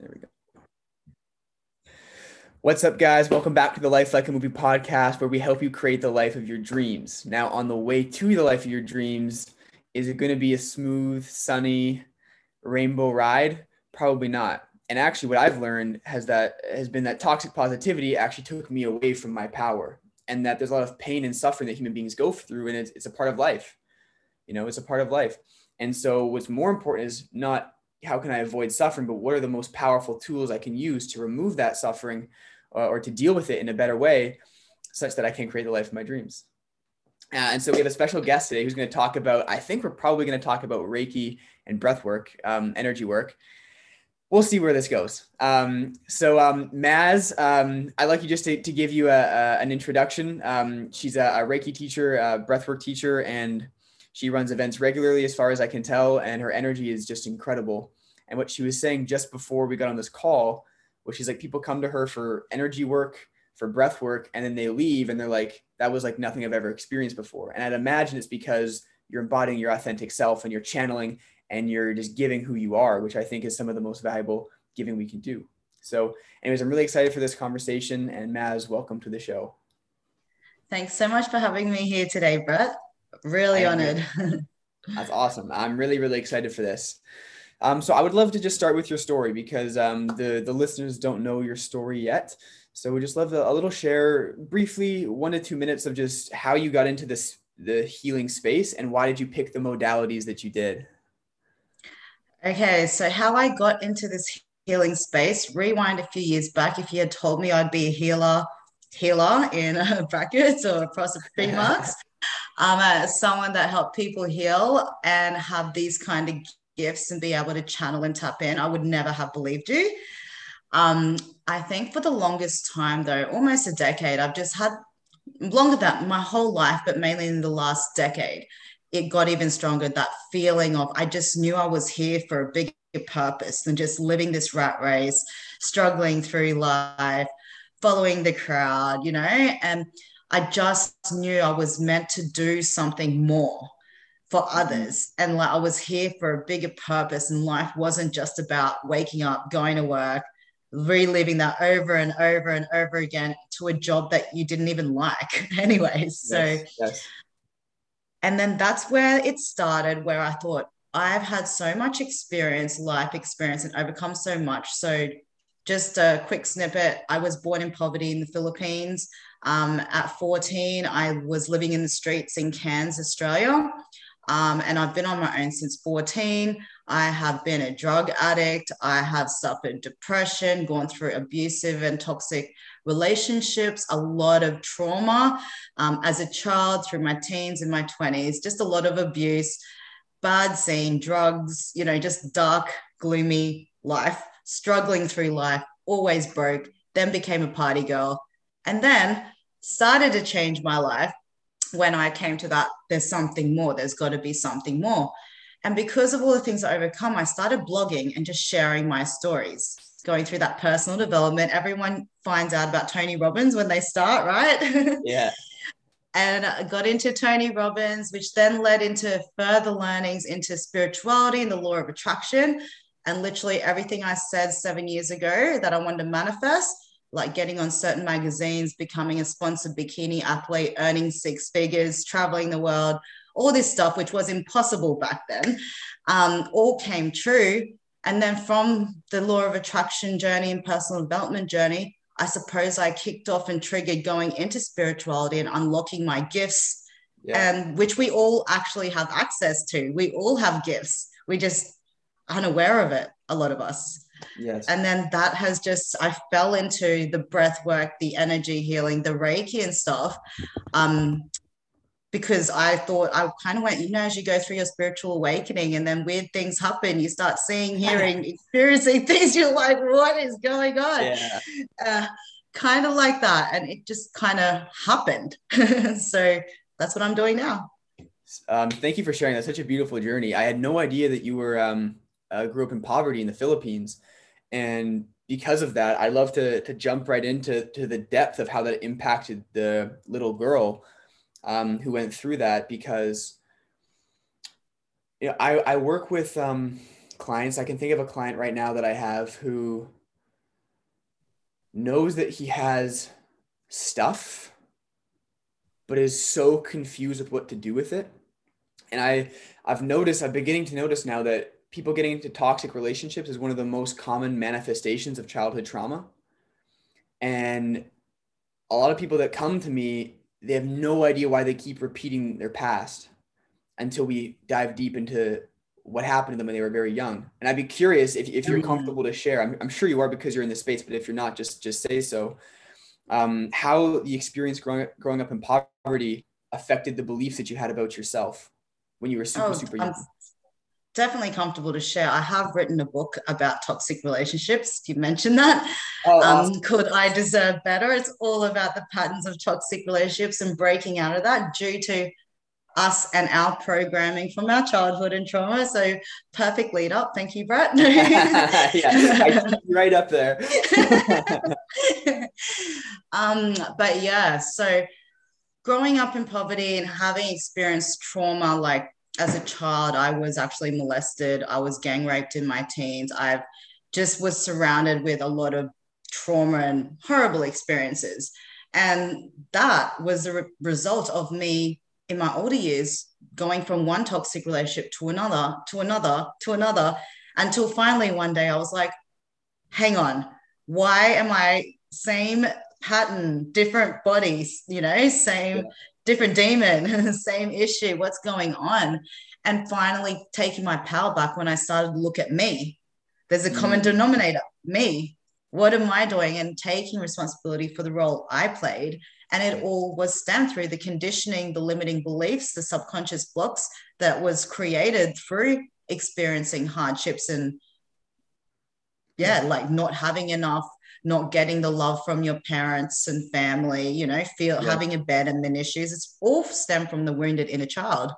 There we go. What's up, guys? Welcome back to the Life Like a Movie podcast, where we help you create the life of your dreams. Now, on the way to the life of your dreams, is it going to be a smooth, sunny, rainbow ride? Probably not. And actually, what I've learned has that has been that toxic positivity actually took me away from my power, and that there's a lot of pain and suffering that human beings go through, and it's, it's a part of life. You know, it's a part of life. And so, what's more important is not how can I avoid suffering, but what are the most powerful tools I can use to remove that suffering or, or to deal with it in a better way, such that I can create the life of my dreams. Uh, and so we have a special guest today who's going to talk about, I think we're probably going to talk about Reiki and breath work, um, energy work. We'll see where this goes. Um, so um, Maz, um, I'd like you just to, to give you a, a, an introduction. Um, she's a, a, Reiki teacher, a breathwork teacher, and she runs events regularly, as far as I can tell, and her energy is just incredible. And what she was saying just before we got on this call was she's like, people come to her for energy work, for breath work, and then they leave and they're like, that was like nothing I've ever experienced before. And I'd imagine it's because you're embodying your authentic self and you're channeling and you're just giving who you are, which I think is some of the most valuable giving we can do. So, anyways, I'm really excited for this conversation. And Maz, welcome to the show. Thanks so much for having me here today, Brett. Really honored. That's awesome. I'm really, really excited for this. Um, so I would love to just start with your story because um, the the listeners don't know your story yet. So we just love a, a little share briefly, one to two minutes of just how you got into this the healing space and why did you pick the modalities that you did. Okay, so how I got into this healing space, rewind a few years back, if you had told me I'd be a healer, healer in brackets or across the three marks, um, as someone that helped people heal and have these kind of gifts and be able to channel and tap in, I would never have believed you. Um, I think for the longest time, though, almost a decade, I've just had longer than my whole life, but mainly in the last decade, it got even stronger. That feeling of I just knew I was here for a bigger purpose than just living this rat race, struggling through life, following the crowd, you know, and I just knew I was meant to do something more for mm-hmm. others. And like I was here for a bigger purpose and life wasn't just about waking up going to work reliving that over and over and over again to a job that you didn't even like anyways so yes, yes. and then that's where it started where I thought I've had so much experience life experience and overcome so much. So just a quick snippet. I was born in poverty in the Philippines um, at 14 I was living in the streets in Cairns Australia um, and I've been on my own since 14. I have been a drug addict. I have suffered depression, gone through abusive and toxic relationships, a lot of trauma um, as a child through my teens and my 20s, just a lot of abuse, bad scene, drugs, you know, just dark, gloomy life, struggling through life, always broke, then became a party girl, and then started to change my life when I came to that, there's something more, there's got to be something more. And because of all the things I overcome, I started blogging and just sharing my stories, going through that personal development. Everyone finds out about Tony Robbins when they start, right? Yeah. and I got into Tony Robbins, which then led into further learnings into spirituality and the law of attraction. And literally everything I said seven years ago that I wanted to manifest like getting on certain magazines, becoming a sponsored bikini athlete, earning six figures, traveling the world, all this stuff, which was impossible back then, um, all came true. And then from the law of attraction journey and personal development journey, I suppose I kicked off and triggered going into spirituality and unlocking my gifts, yeah. and which we all actually have access to. We all have gifts. We just unaware of it, a lot of us. Yes. And then that has just, I fell into the breath work, the energy healing, the Reiki and stuff. Um, because I thought I kind of went, you know, as you go through your spiritual awakening and then weird things happen, you start seeing, hearing, experiencing things, you're like, what is going on? Yeah. Uh, kind of like that. And it just kind of happened. so that's what I'm doing now. Um, thank you for sharing. That's such a beautiful journey. I had no idea that you were um, uh, grew up in poverty in the Philippines, and because of that, I love to to jump right into to the depth of how that impacted the little girl um, who went through that because you know I, I work with um, clients, I can think of a client right now that I have who knows that he has stuff, but is so confused with what to do with it. And I, I've noticed, I'm beginning to notice now that people getting into toxic relationships is one of the most common manifestations of childhood trauma. And a lot of people that come to me, they have no idea why they keep repeating their past until we dive deep into what happened to them when they were very young. And I'd be curious if, if you're mm-hmm. comfortable to share, I'm, I'm sure you are because you're in this space, but if you're not, just, just say so. Um, how the experience growing, growing up in poverty affected the beliefs that you had about yourself when you were super, oh, super young. I'm definitely comfortable to share. I have written a book about toxic relationships. You mentioned that. Oh, um, awesome. Called I Deserve Better. It's all about the patterns of toxic relationships and breaking out of that due to us and our programming from our childhood and trauma. So perfect lead up. Thank you, Brett. yeah, right up there. um, but yeah, so growing up in poverty and having experienced trauma, like as a child, I was actually molested. I was gang raped in my teens. I've just was surrounded with a lot of trauma and horrible experiences. And that was a re- result of me in my older years going from one toxic relationship to another, to another, to another, until finally one day I was like, hang on, why am I same pattern, different bodies, you know, same yeah. different demon, same issue, what's going on? And finally taking my power back when I started to look at me. There's a common mm. denominator, me. What am I doing? And taking responsibility for the role I played and it all was stemmed through the conditioning, the limiting beliefs, the subconscious blocks that was created through experiencing hardships and, yeah, like not having enough, not getting the love from your parents and family, you know, feel yeah. having abandonment issues. It's all stem from the wounded inner child.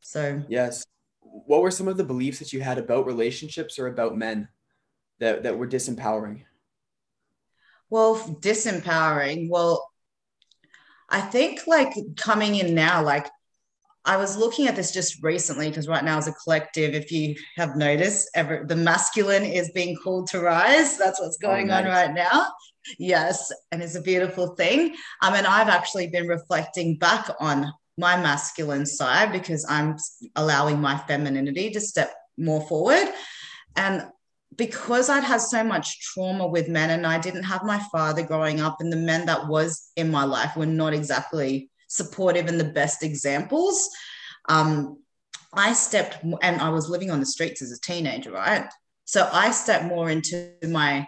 So, yes. What were some of the beliefs that you had about relationships or about men that, that were disempowering? Well, disempowering. Well, I think like coming in now, like I was looking at this just recently because right now as a collective, if you have noticed, ever the masculine is being called to rise. That's what's oh, going oh, nice. on right now. Yes, and it's a beautiful thing. Um, and I've actually been reflecting back on my masculine side because I'm allowing my femininity to step more forward. And because I'd had so much trauma with men and I didn't have my father growing up, and the men that was in my life were not exactly supportive and the best examples. Um, I stepped, and I was living on the streets as a teenager, right? So I stepped more into my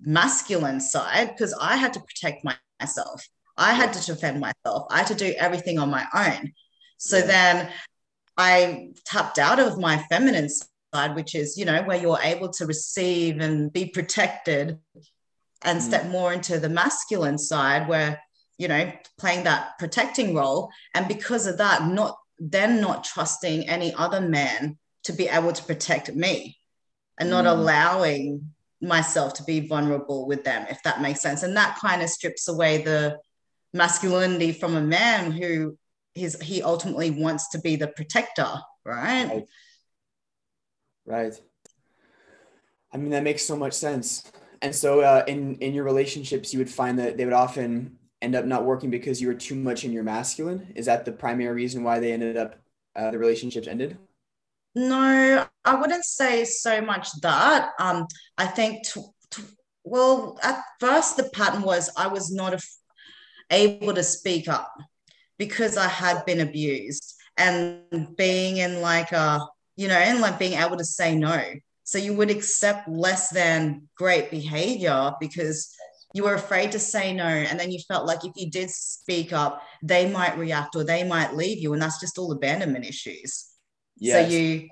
masculine side because I had to protect myself. I had to defend myself. I had to do everything on my own. So yeah. then I tapped out of my feminine side, which is, you know, where you're able to receive and be protected and mm. step more into the masculine side where, you know, playing that protecting role. And because of that, not then not trusting any other man to be able to protect me and not mm. allowing myself to be vulnerable with them, if that makes sense. And that kind of strips away the masculinity from a man who his he ultimately wants to be the protector, right? right. Right. I mean, that makes so much sense. And so, uh, in in your relationships, you would find that they would often end up not working because you were too much in your masculine. Is that the primary reason why they ended up uh, the relationships ended? No, I wouldn't say so much that. Um, I think, t- t- well, at first the pattern was I was not a- able to speak up because I had been abused and being in like a you know, and like being able to say no. So you would accept less than great behavior because you were afraid to say no. And then you felt like if you did speak up, they might react or they might leave you. And that's just all abandonment issues. Yes. So you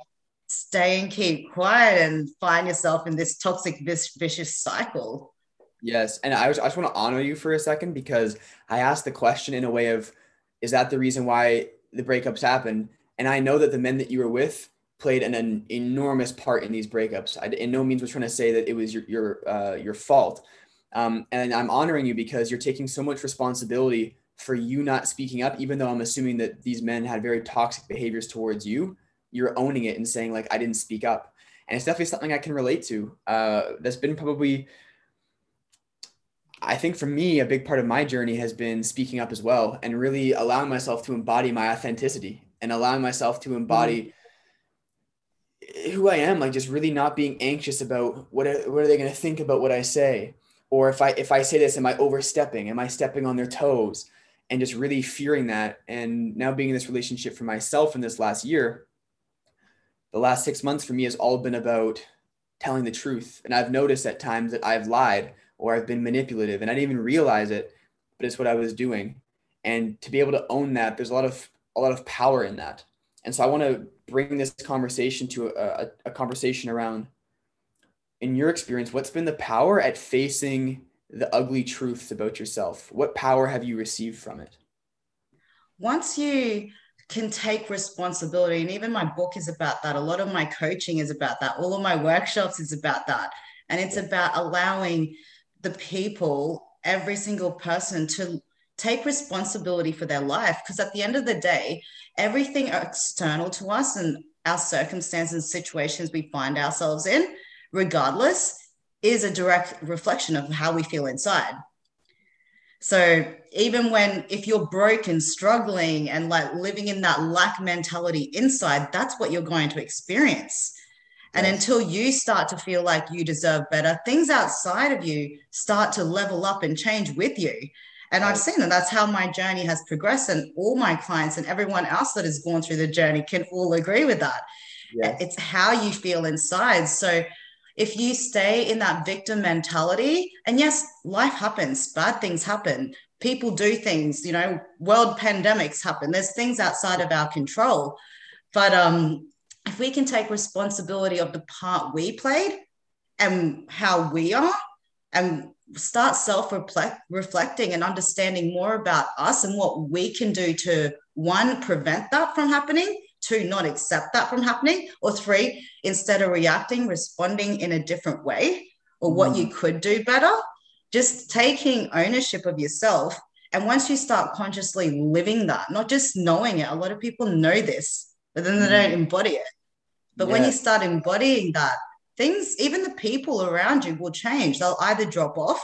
stay and keep quiet and find yourself in this toxic, vicious cycle. Yes. And I, was, I just want to honor you for a second because I asked the question in a way of, is that the reason why the breakups happen? And I know that the men that you were with played an, an enormous part in these breakups. I in no means was trying to say that it was your your uh, your fault. Um, and I'm honoring you because you're taking so much responsibility for you not speaking up, even though I'm assuming that these men had very toxic behaviors towards you. You're owning it and saying like I didn't speak up. and it's definitely something I can relate to. Uh, that's been probably, I think for me, a big part of my journey has been speaking up as well and really allowing myself to embody my authenticity and allowing myself to embody mm-hmm. who I am, like just really not being anxious about what are, what are they going to think about what I say, or if I if I say this, am I overstepping? Am I stepping on their toes? And just really fearing that, and now being in this relationship for myself in this last year, the last six months for me has all been about telling the truth. And I've noticed at times that I've lied or I've been manipulative, and I didn't even realize it, but it's what I was doing. And to be able to own that, there's a lot of a lot of power in that. And so I want to bring this conversation to a, a conversation around, in your experience, what's been the power at facing the ugly truths about yourself? What power have you received from it? Once you can take responsibility, and even my book is about that, a lot of my coaching is about that, all of my workshops is about that. And it's about allowing the people, every single person, to take responsibility for their life because at the end of the day everything external to us and our circumstances and situations we find ourselves in regardless is a direct reflection of how we feel inside so even when if you're broken struggling and like living in that lack mentality inside that's what you're going to experience and until you start to feel like you deserve better things outside of you start to level up and change with you and I've seen that that's how my journey has progressed. And all my clients and everyone else that has gone through the journey can all agree with that. It's how you feel inside. So if you stay in that victim mentality, and yes, life happens, bad things happen, people do things, you know, world pandemics happen, there's things outside of our control. But um, if we can take responsibility of the part we played and how we are, and start self reflecting and understanding more about us and what we can do to one, prevent that from happening, two, not accept that from happening, or three, instead of reacting, responding in a different way, or what mm. you could do better, just taking ownership of yourself. And once you start consciously living that, not just knowing it, a lot of people know this, but then they mm. don't embody it. But yeah. when you start embodying that, things, even the people around you will change. They'll either drop off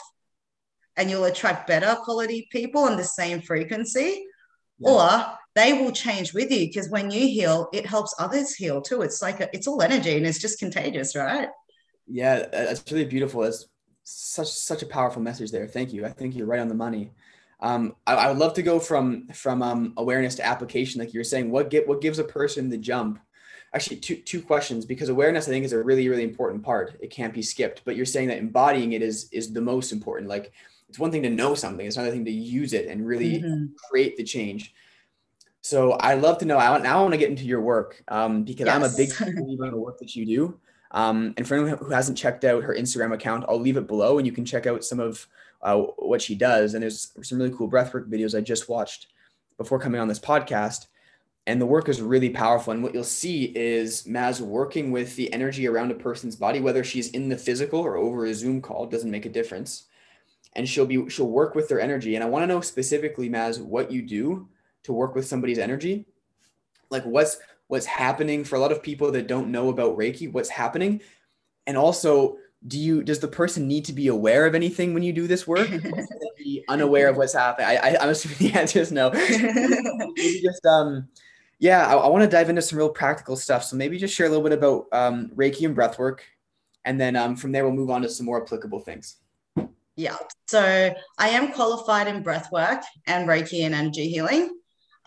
and you'll attract better quality people on the same frequency, yeah. or they will change with you because when you heal, it helps others heal too. It's like a, it's all energy and it's just contagious, right? Yeah, that's really beautiful. It's such such a powerful message there. Thank you. I think you're right on the money. Um, I, I, would love to go from from um, awareness to application, like you were saying. What get what gives a person the jump actually two two questions because awareness I think is a really really important part. It can't be skipped. But you're saying that embodying it is is the most important. Like it's one thing to know something; it's another thing to use it and really mm-hmm. create the change. So I love to know. I want, now I want to get into your work um, because yes. I'm a big believer in the work that you do. Um, and for anyone who hasn't checked out her Instagram account, I'll leave it below, and you can check out some of uh, what she does. And there's some really cool breathwork videos I just watched before coming on this podcast and the work is really powerful. And what you'll see is Maz working with the energy around a person's body, whether she's in the physical or over a Zoom call, doesn't make a difference. And she'll be she'll work with their energy. And I want to know specifically, Maz, what you do to work with somebody's energy. Like what's what's happening for a lot of people that don't know about Reiki, what's happening. And also, do you does the person need to be aware of anything when you do this work? be unaware of what's happening? I, I, I'm assuming the answer is no. Maybe just um yeah, I, I want to dive into some real practical stuff. So maybe just share a little bit about um, Reiki and breath work and then um, from there we'll move on to some more applicable things. Yeah. So I am qualified in breath work and Reiki and energy healing.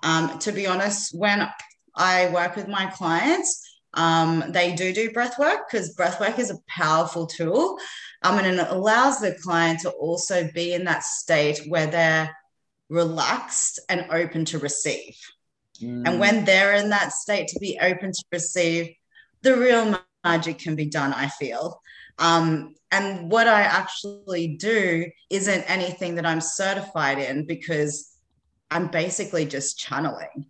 Um, to be honest, when I work with my clients, um, they do do breathwork because breathwork is a powerful tool. Um, and it allows the client to also be in that state where they're relaxed and open to receive. Mm. And when they're in that state to be open to receive, the real magic can be done, I feel. Um, and what I actually do isn't anything that I'm certified in because I'm basically just channeling.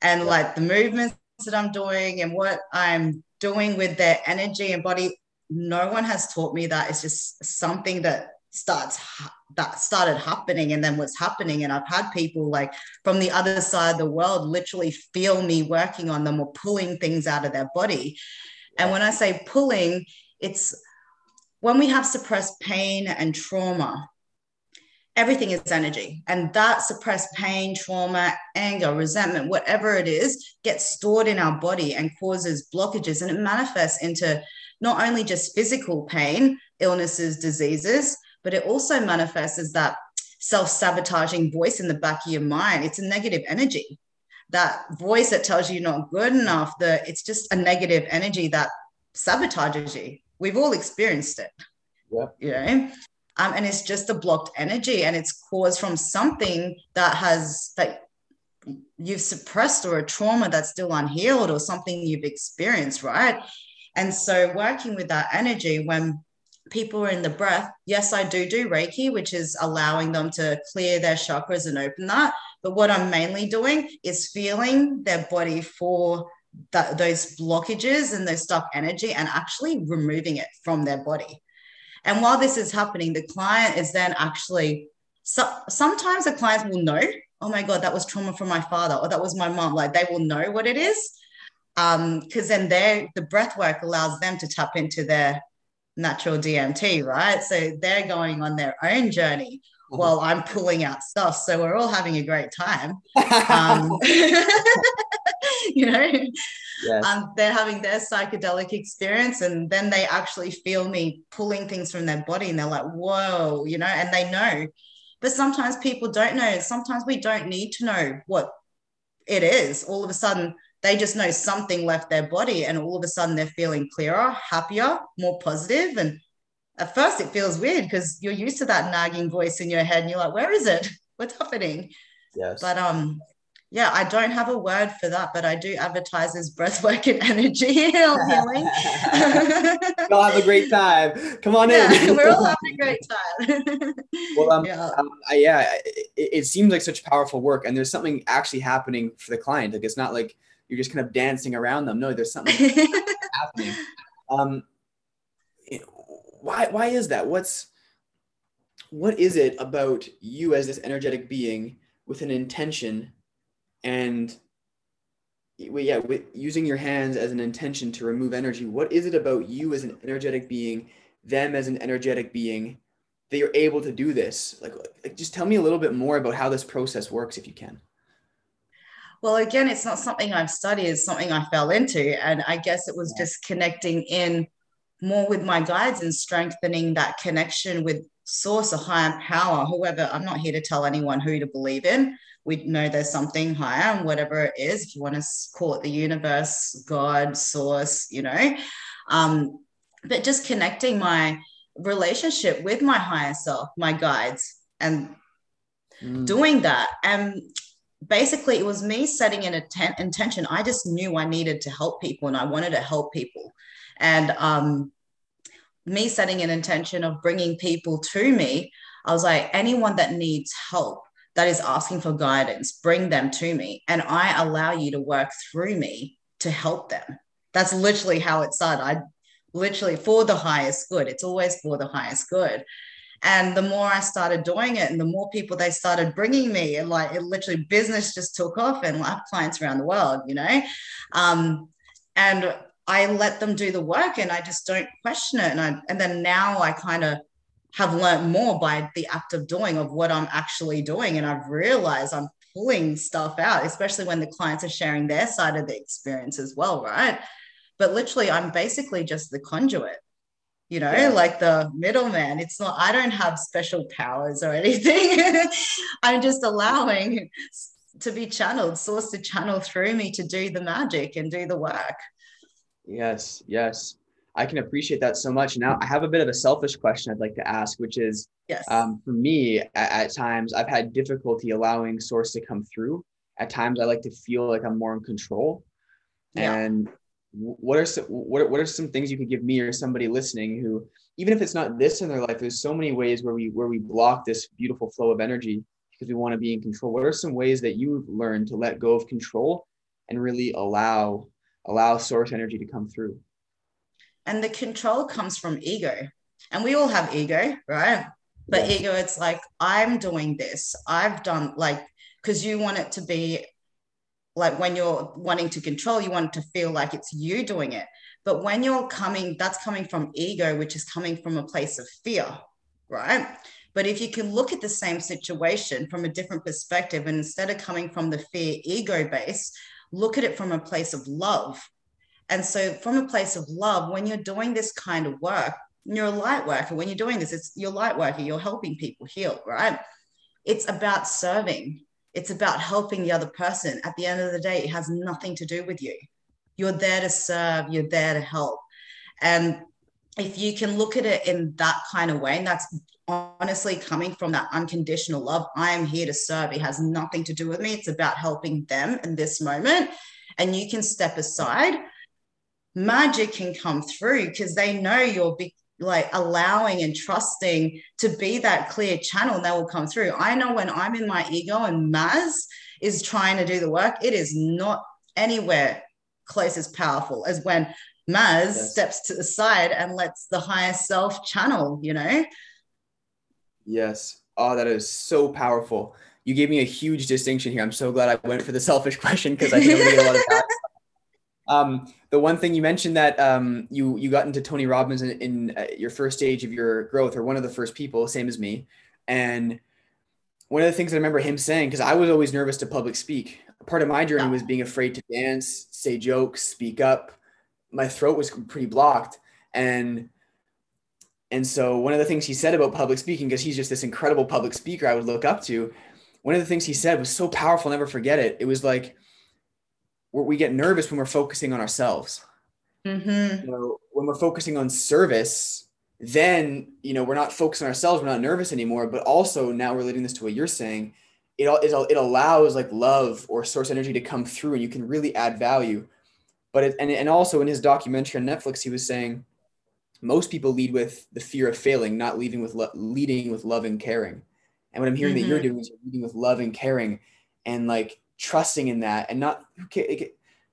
And like the movements that I'm doing and what I'm doing with their energy and body, no one has taught me that. It's just something that starts that started happening and then was happening and i've had people like from the other side of the world literally feel me working on them or pulling things out of their body And when I say pulling, it's when we have suppressed pain and trauma, everything is energy. And that suppressed pain, trauma, anger, resentment, whatever it is, gets stored in our body and causes blockages. And it manifests into not only just physical pain, illnesses, diseases, but it also manifests as that self sabotaging voice in the back of your mind. It's a negative energy. That voice that tells you you're not good enough, the, it's just a negative energy that sabotages you. We've all experienced it. Yeah. You know? Um, and it's just a blocked energy and it's caused from something that has that you've suppressed or a trauma that's still unhealed or something you've experienced, right? And so working with that energy when people are in the breath, yes, I do do Reiki, which is allowing them to clear their chakras and open that. But what I'm mainly doing is feeling their body for that, those blockages and those stuck energy and actually removing it from their body. And while this is happening, the client is then actually, so, sometimes the clients will know, oh my God, that was trauma from my father or that was my mom. Like they will know what it is. Because um, then the breath work allows them to tap into their natural DMT, right? So they're going on their own journey. While I'm pulling out stuff. So we're all having a great time. Um, you know, yes. um, they're having their psychedelic experience and then they actually feel me pulling things from their body and they're like, whoa, you know, and they know. But sometimes people don't know. Sometimes we don't need to know what it is. All of a sudden, they just know something left their body and all of a sudden they're feeling clearer, happier, more. And at first it feels weird because you're used to that nagging voice in your head and you're like, where is it? What's happening? Yes. But um yeah, I don't have a word for that, but I do advertise as breathwork and energy healing. we all have a great time. Come on yeah, in. we're all having a great time. well, um, yeah, um, I, yeah it, it, seems like such powerful work, and there's something actually happening for the client. Like it's not like you're just kind of dancing around them. No, there's something happening. Um, why why is that? What's what is it about you as this energetic being with an intention and yeah with using your hands as an intention to remove energy what is it about you as an energetic being them as an energetic being that you're able to do this like, like just tell me a little bit more about how this process works if you can well again it's not something i've studied it's something i fell into and i guess it was yeah. just connecting in more with my guides and strengthening that connection with source a higher power. Whoever i'm not here to tell anyone who to believe in. We know there's something higher and whatever it is if you want to call it the universe god source you know. Um, but just connecting my relationship with my higher self my guides and mm. doing that. And basically it was me setting an intent, intention. I just knew i needed to help people and i wanted to help people and um, me setting an intention of bringing people to me i was like anyone that needs help that is asking for guidance, bring them to me, and I allow you to work through me to help them. That's literally how it started. I literally for the highest good. It's always for the highest good. And the more I started doing it, and the more people they started bringing me, and like it literally business just took off, and I have clients around the world, you know. Um, and I let them do the work, and I just don't question it. And I, and then now I kind of have learned more by the act of doing of what I'm actually doing. And I've realized I'm pulling stuff out, especially when the clients are sharing their side of the experience as well, right? But literally, I'm basically just the conduit, you know, yeah. like the middleman. It's not, I don't have special powers or anything. I'm just allowing to be channeled, source to channel through me to do the magic and do the work. Yes, yes. I can appreciate that so much. Now, I have a bit of a selfish question I'd like to ask, which is yes. um, for me, at, at, times, I've had difficulty allowing source to come through. At times, I like to feel like I'm more in control. Yeah. And what are some what, what are some things you could give me or somebody listening who even if it's not this in their life there's so many ways where we where we block this beautiful flow of energy because we want to be in control what are some ways that you've learned to let go of control and really allow allow source energy to come through and the control comes from ego. And we all have ego, right? But yes. ego, it's like, I'm doing this. I've done like, because you want it to be like when you're wanting to control, you want it to feel like it's you doing it. But when you're coming, that's coming from ego, which is coming from a place of fear, right? But if you can look at the same situation from a different perspective, and instead of coming from the fear ego base, look at it from a place of love. And so, from a place of love, when you're doing this kind of work, you're a light worker. When you're doing this, it's you're light worker, you're helping people heal, right? It's about serving, it's about helping the other person. At the end of the day, it has nothing to do with you. You're there to serve, you're there to help. And if you can look at it in that kind of way, and that's honestly coming from that unconditional love, I am here to serve. It has nothing to do with me. It's about helping them in this moment. And you can step aside. Magic can come through because they know you're be- like allowing and trusting to be that clear channel that will come through. I know when I'm in my ego and Maz is trying to do the work, it is not anywhere close as powerful as when Maz yes. steps to the side and lets the higher self channel, you know? Yes. Oh, that is so powerful. You gave me a huge distinction here. I'm so glad I went for the selfish question because I get a lot of that. Um, the one thing you mentioned that um, you you got into Tony Robbins in, in uh, your first stage of your growth, or one of the first people, same as me. And one of the things I remember him saying, because I was always nervous to public speak. Part of my journey was being afraid to dance, say jokes, speak up. My throat was pretty blocked, and and so one of the things he said about public speaking, because he's just this incredible public speaker I would look up to, one of the things he said was so powerful, I'll never forget it. It was like, we get nervous when we're focusing on ourselves. Mm-hmm. You know, when we're focusing on service, then you know we're not focusing on ourselves. We're not nervous anymore. But also now relating this to what you're saying, it all it, it allows like love or source energy to come through, and you can really add value. But it, and and also in his documentary on Netflix, he was saying most people lead with the fear of failing, not leading with lo- leading with love and caring. And what I'm hearing mm-hmm. that you're mm-hmm. doing is you're leading with love and caring, and like trusting in that, and not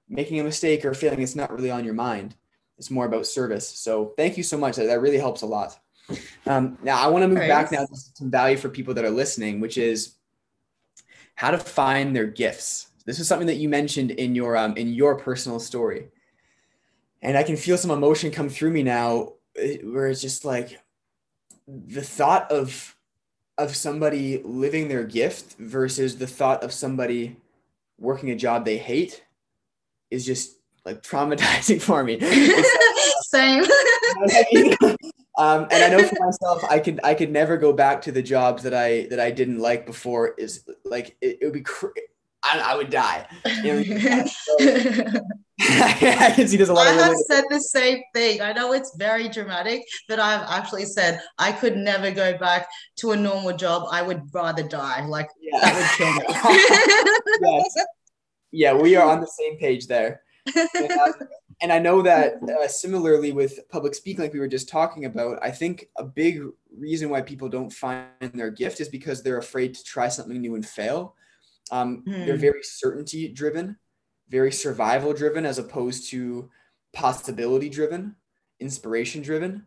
making a mistake or feeling it's not really on your mind. It's more about service. So thank you so much. That, that really helps a lot. Um, now I want to move Praise. back now to some value for people that are listening, which is how to find their gifts. This is something that you mentioned in your um, in your personal story, and I can feel some emotion come through me now, eh, where it's just like the thought of of somebody living their gift versus the thought of somebody working a job they hate is just like traumatizing for me. Same. um, and I know for myself, I could I could never go back to the jobs that I that I didn't like before. Is like it, it would be. Cr- I, I, would die. You know, so, I can see there's a lot. I have said the same thing. I know it's very dramatic, but I've actually said I could never go back to a normal job. I would rather die. Like yeah. that would kill me. yes yeah, we are on the same page there. And, uh, and I know that uh, similarly with public speaking, like we were just talking about, I think a big reason why people don't find their gift is because they're afraid to try something new and fail. Um, hmm. They're very certainty driven, very survival driven, as opposed to possibility driven, inspiration driven.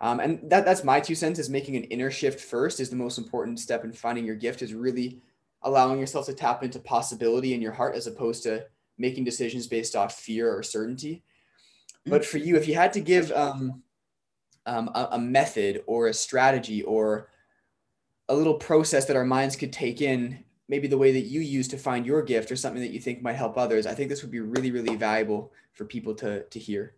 Um, and that, that's my two cents is making an inner shift first is the most important step in finding your gift is really allowing yourself to tap into possibility in your heart as opposed to making decisions based off fear or certainty. But for you, if you had to give um, um, a, a method or a strategy or a little process that our minds could take in, maybe the way that you use to find your gift or something that you think might help others, I think this would be really, really valuable for people to, to hear.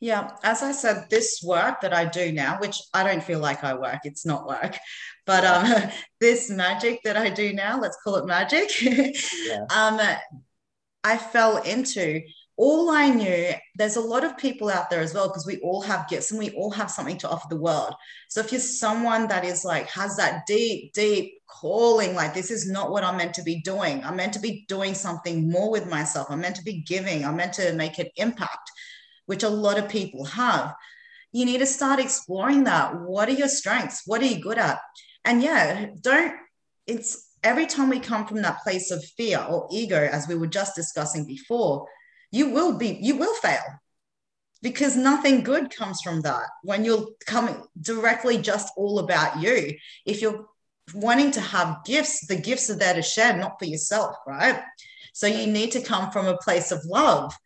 Yeah, as I said, this work that I do now, which I don't feel like I work, it's not work, but um, this magic that I do now, let's call it magic, yeah. um, I fell into. All I knew, there's a lot of people out there as well, because we all have gifts and we all have something to offer the world. So if you're someone that is like, has that deep, deep calling, like, this is not what I'm meant to be doing, I'm meant to be doing something more with myself, I'm meant to be giving, I'm meant to make an impact which a lot of people have. You need to start exploring that. What are your strengths? What are you good at? And yeah, don't, it's every time we come from that place of fear or ego, as we were just discussing before, you will be, you will fail because nothing good comes from that when you're coming directly just all about you. If you're wanting to have gifts, the gifts are there to share, not for yourself, right? So you need to come from a place of love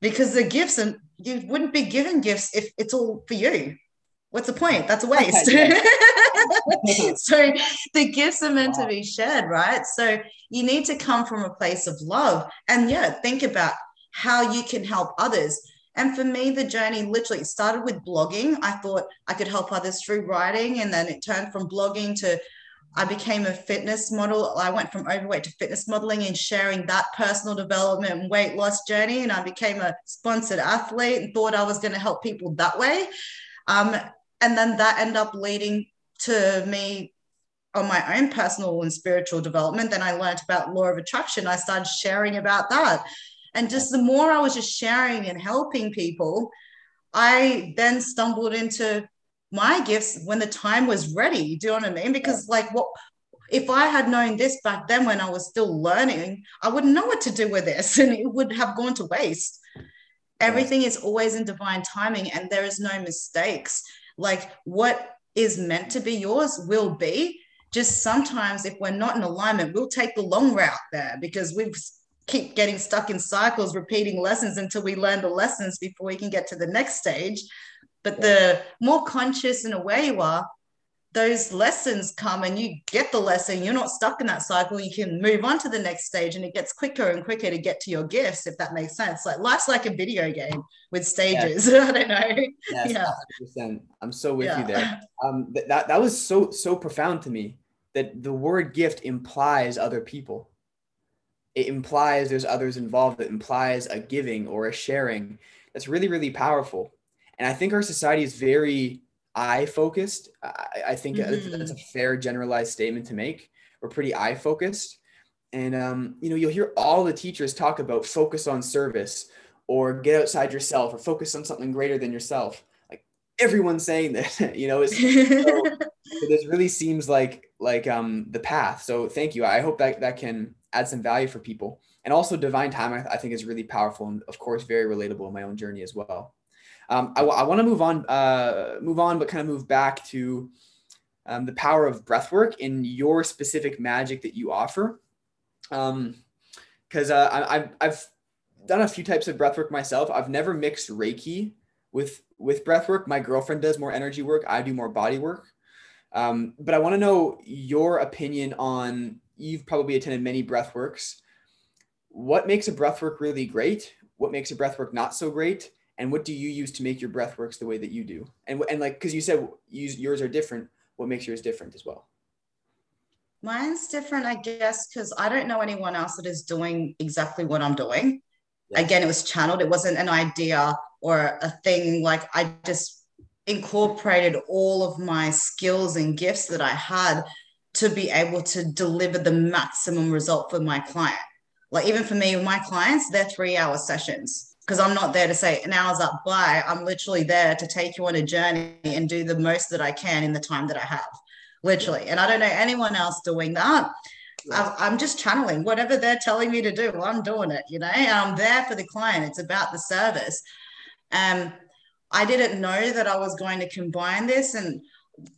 because the gifts and you wouldn't be given gifts if it's all for you. What's the point? That's a waste. so the gifts are meant to be shared, right? So you need to come from a place of love. And yeah, think about how you can help others. And for me, the journey literally started with blogging. I thought I could help others through writing, and then it turned from blogging to I became a fitness model. I went from overweight to fitness modeling and sharing that personal development and weight loss journey. And I became a sponsored athlete and thought I was going to help people that way. Um, and then that ended up leading to me on my own personal and spiritual development. Then I learned about law of attraction. I started sharing about that. And just the more I was just sharing and helping people, I then stumbled into my gifts when the time was ready. Do you know what I mean? Because like what if I had known this back then when I was still learning, I wouldn't know what to do with this and it would have gone to waste. Everything is always in divine timing and there is no mistakes. Like what is meant to be yours will be. Just sometimes, if we're not in alignment, we'll take the long route there because we keep getting stuck in cycles, repeating lessons until we learn the lessons before we can get to the next stage. But yeah. the more conscious and aware you are, those lessons come and you get the lesson. You're not stuck in that cycle. You can move on to the next stage and it gets quicker and quicker to get to your gifts, if that makes sense. Like life's like a video game with stages. I don't know. Yes, yeah. 100%. I'm so with yeah. you there. Um, th- that, that was so, so profound to me that the word gift implies other people. It implies there's others involved. It implies a giving or a sharing. That's really, really powerful. And I think our society is very I focused. I, I think mm-hmm. that's a fair generalized statement to make. We're pretty I focused. And, um, you know, you'll hear all the teachers talk about focus on service or get outside yourself or focus on something greater than yourself. Like everyone's saying this, you know, it's, so, this really seems like, like um, the path. So thank you. I hope that that can add some value for people. And also divine time, I, I think is really powerful and of course, very relatable in my own journey as well. Um, I, want to move on, uh, move on, but kind of move back to um, the power of breath work in your specific magic that you offer. Um, because uh, I, I've done a few types of breath work myself. I've never mixed Reiki with with breath work. My girlfriend does more energy work. I do more body work. Um, but I want to know your opinion on. You've probably attended many breath works. What makes a breath work really great? What makes a breath work not so great? and what do you use to make your breath works the way that you do and and like because you said yours are different what makes yours different as well mine's different i guess because i don't know anyone else that is doing exactly what i'm doing again it was channeled it wasn't an idea or a thing like i just incorporated all of my skills and gifts that i had to be able to deliver the maximum result for my client like even for me my clients they're three hour sessions because I'm not there to say an hour's up by. I'm literally there to take you on a journey and do the most that I can in the time that I have, literally. And I don't know anyone else doing that. I'm just channeling whatever they're telling me to do. I'm doing it, you know. I'm there for the client. It's about the service. Um, I didn't know that I was going to combine this and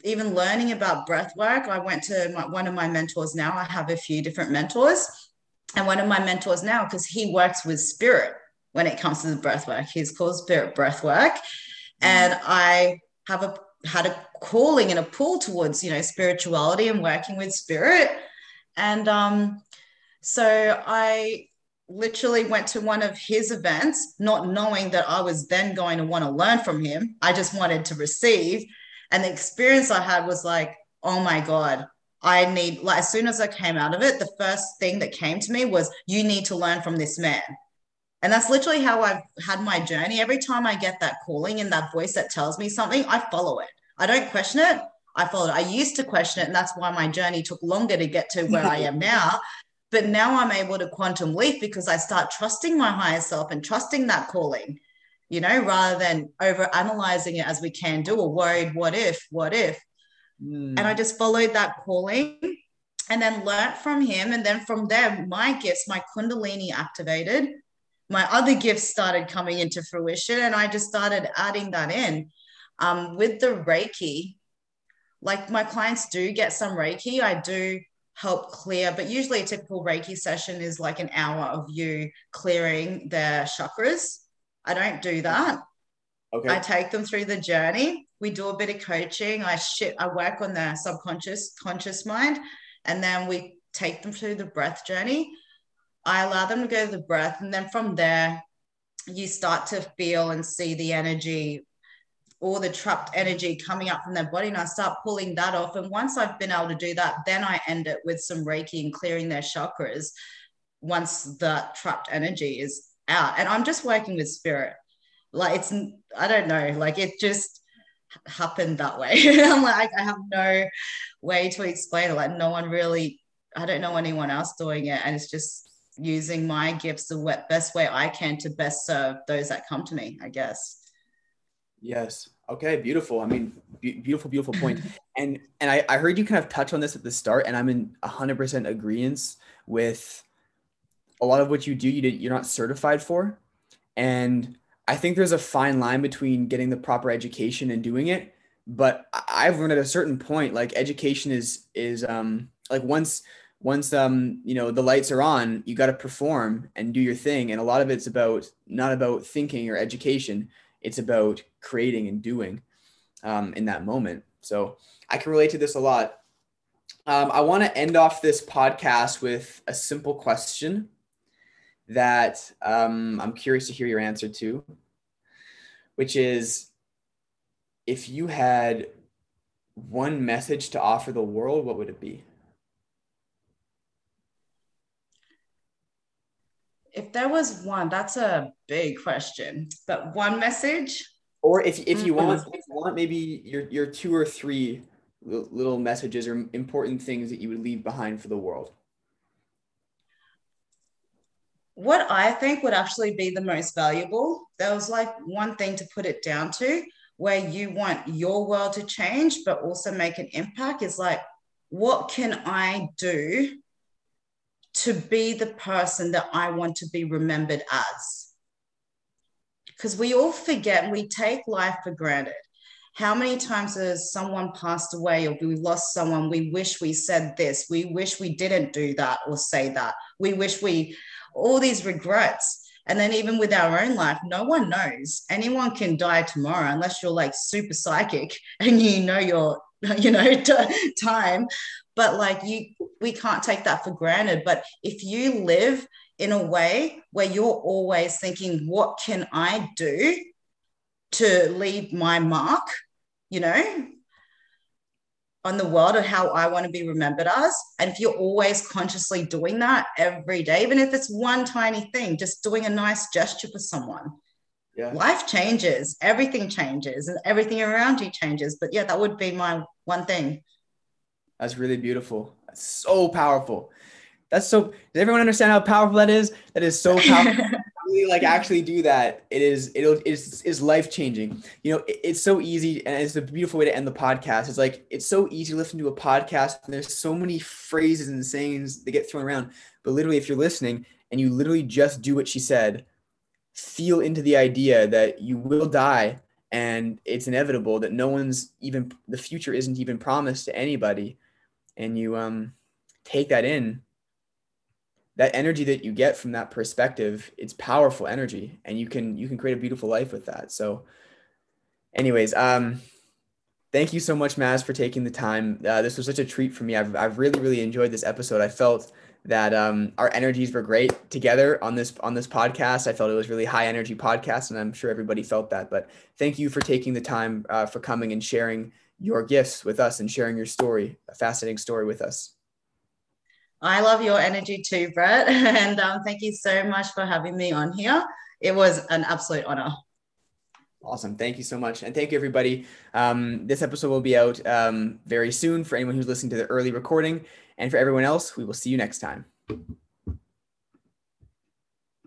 even learning about breath work. I went to my, one of my mentors now. I have a few different mentors, and one of my mentors now, because he works with spirit when it comes to the breath work. He's called Spirit Breath Work. And I have a had a calling and a pull towards, you know, spirituality and working with spirit. And um, so I literally went to one of his events, not knowing that I was then going to want to learn from him. I just wanted to receive. And the experience I had was like, oh my God, I need, like, as soon as I came out of it, the first thing that came to me was, you need to learn from this man. And that's literally how I've had my journey. Every time I get that calling and that voice that tells me something, I follow it. I don't question it. I follow it. I used to question it. And that's why my journey took longer to get to where I am now. But now I'm able to quantum leap because I start trusting my higher self and trusting that calling, you know, rather than over analyzing it as we can do or worried, what if, what if. Mm. And I just followed that calling and then learnt from him. And then from there, my gifts, my Kundalini activated my other gifts started coming into fruition and I just started adding that in. Um, with the Reiki, like my clients do get some Reiki, I do help clear, but usually a typical Reiki session is like an hour of you clearing their chakras. I don't do that. Okay. I take them through the journey. We do a bit of coaching. I shit, I work on their subconscious, conscious mind, and then we take them through the breath journey. I allow them to go to the breath, and then from there, you start to feel and see the energy, all the trapped energy coming up from their body, and I start pulling that off. And once I've been able to do that, then I end it with some Reiki and clearing their chakras. Once that trapped energy is out, and I'm just working with spirit. Like it's i don't know like it just happened that way. I'm like i have no way to explain it. Like no one really i don't know anyone else doing it. And it's just using my gifts the best way i can to best serve those that come to me i guess yes okay beautiful i mean be- beautiful beautiful point. and and I, I heard you kind of touch on this at the start and i'm in 100% agreement with a lot of what you do you did you're not certified for and I think there's a fine line between getting the proper education and doing it. But I've learned at a certain point, like education is is um like once once um you know the lights are on, you got to perform and do your thing. And a lot of it's about not about thinking or education. It's about creating and doing um, in that moment. So I can relate to this a lot. Um, I want to end off this podcast with a simple question that um, I'm curious to hear your answer to, which is if you had one message to offer the world, what would it be? If there was one, that's a big question. But one message? Or if, if you want, mm-hmm. if you want maybe your, your two or three little messages or important things that you would leave behind for the world what I think would actually be the most valuable, there was like one thing to put it down to where you want your world to change, but also make an impact is like, what can I do to be the person that I want to be remembered as? Because we all forget we take life for granted. How many times has someone passed away or we lost someone? We wish we said this. We wish we didn't do that or say that. We wish we all these regrets. And then even with our own life, no one knows. Anyone can die tomorrow unless you're like super psychic and you know your, you know, t- time. But like you, we can't take that for granted. But if you live in a way where you're always thinking, what can I do to leave my mark? You know, on the world of how I want to be remembered as. And if you're always consciously doing that every day, even if it's one tiny thing, just doing a nice gesture for someone, yeah. life changes, everything changes, and everything around you changes. But yeah, that would be my one thing. That's really beautiful. That's so powerful. That's so. Does everyone understand how powerful that is? That is so powerful. really like actually do that, it is it'll it's is life changing. You know, it, it's so easy and it's a beautiful way to end the podcast. It's like it's so easy to listen to a podcast and there's so many phrases and sayings that get thrown around. But literally, if you're listening and you literally just do what she said, feel into the idea that you will die and it's inevitable that no one's even the future isn't even promised to anybody. And you um take that in. That energy that you get from that perspective it's powerful energy and you can you can create a beautiful life with that. So anyways um thank you so much maz for taking the time. Uh, this was such a treat for me. I've, I've really really enjoyed this episode. I felt that um, our energies were great together on this on this podcast i felt it was really high energy podcast and i'm sure everybody felt that but thank you for taking the time uh, for coming and sharing your gifts with us and sharing your story a fascinating story with us I love your energy too, Brett. And um, thank you so much for having me on here. It was an absolute honor. Awesome. Thank you so much. And thank you, everybody. Um, this episode will be out um, very soon for anyone who's listening to the early recording. And for everyone else, we will see you next time.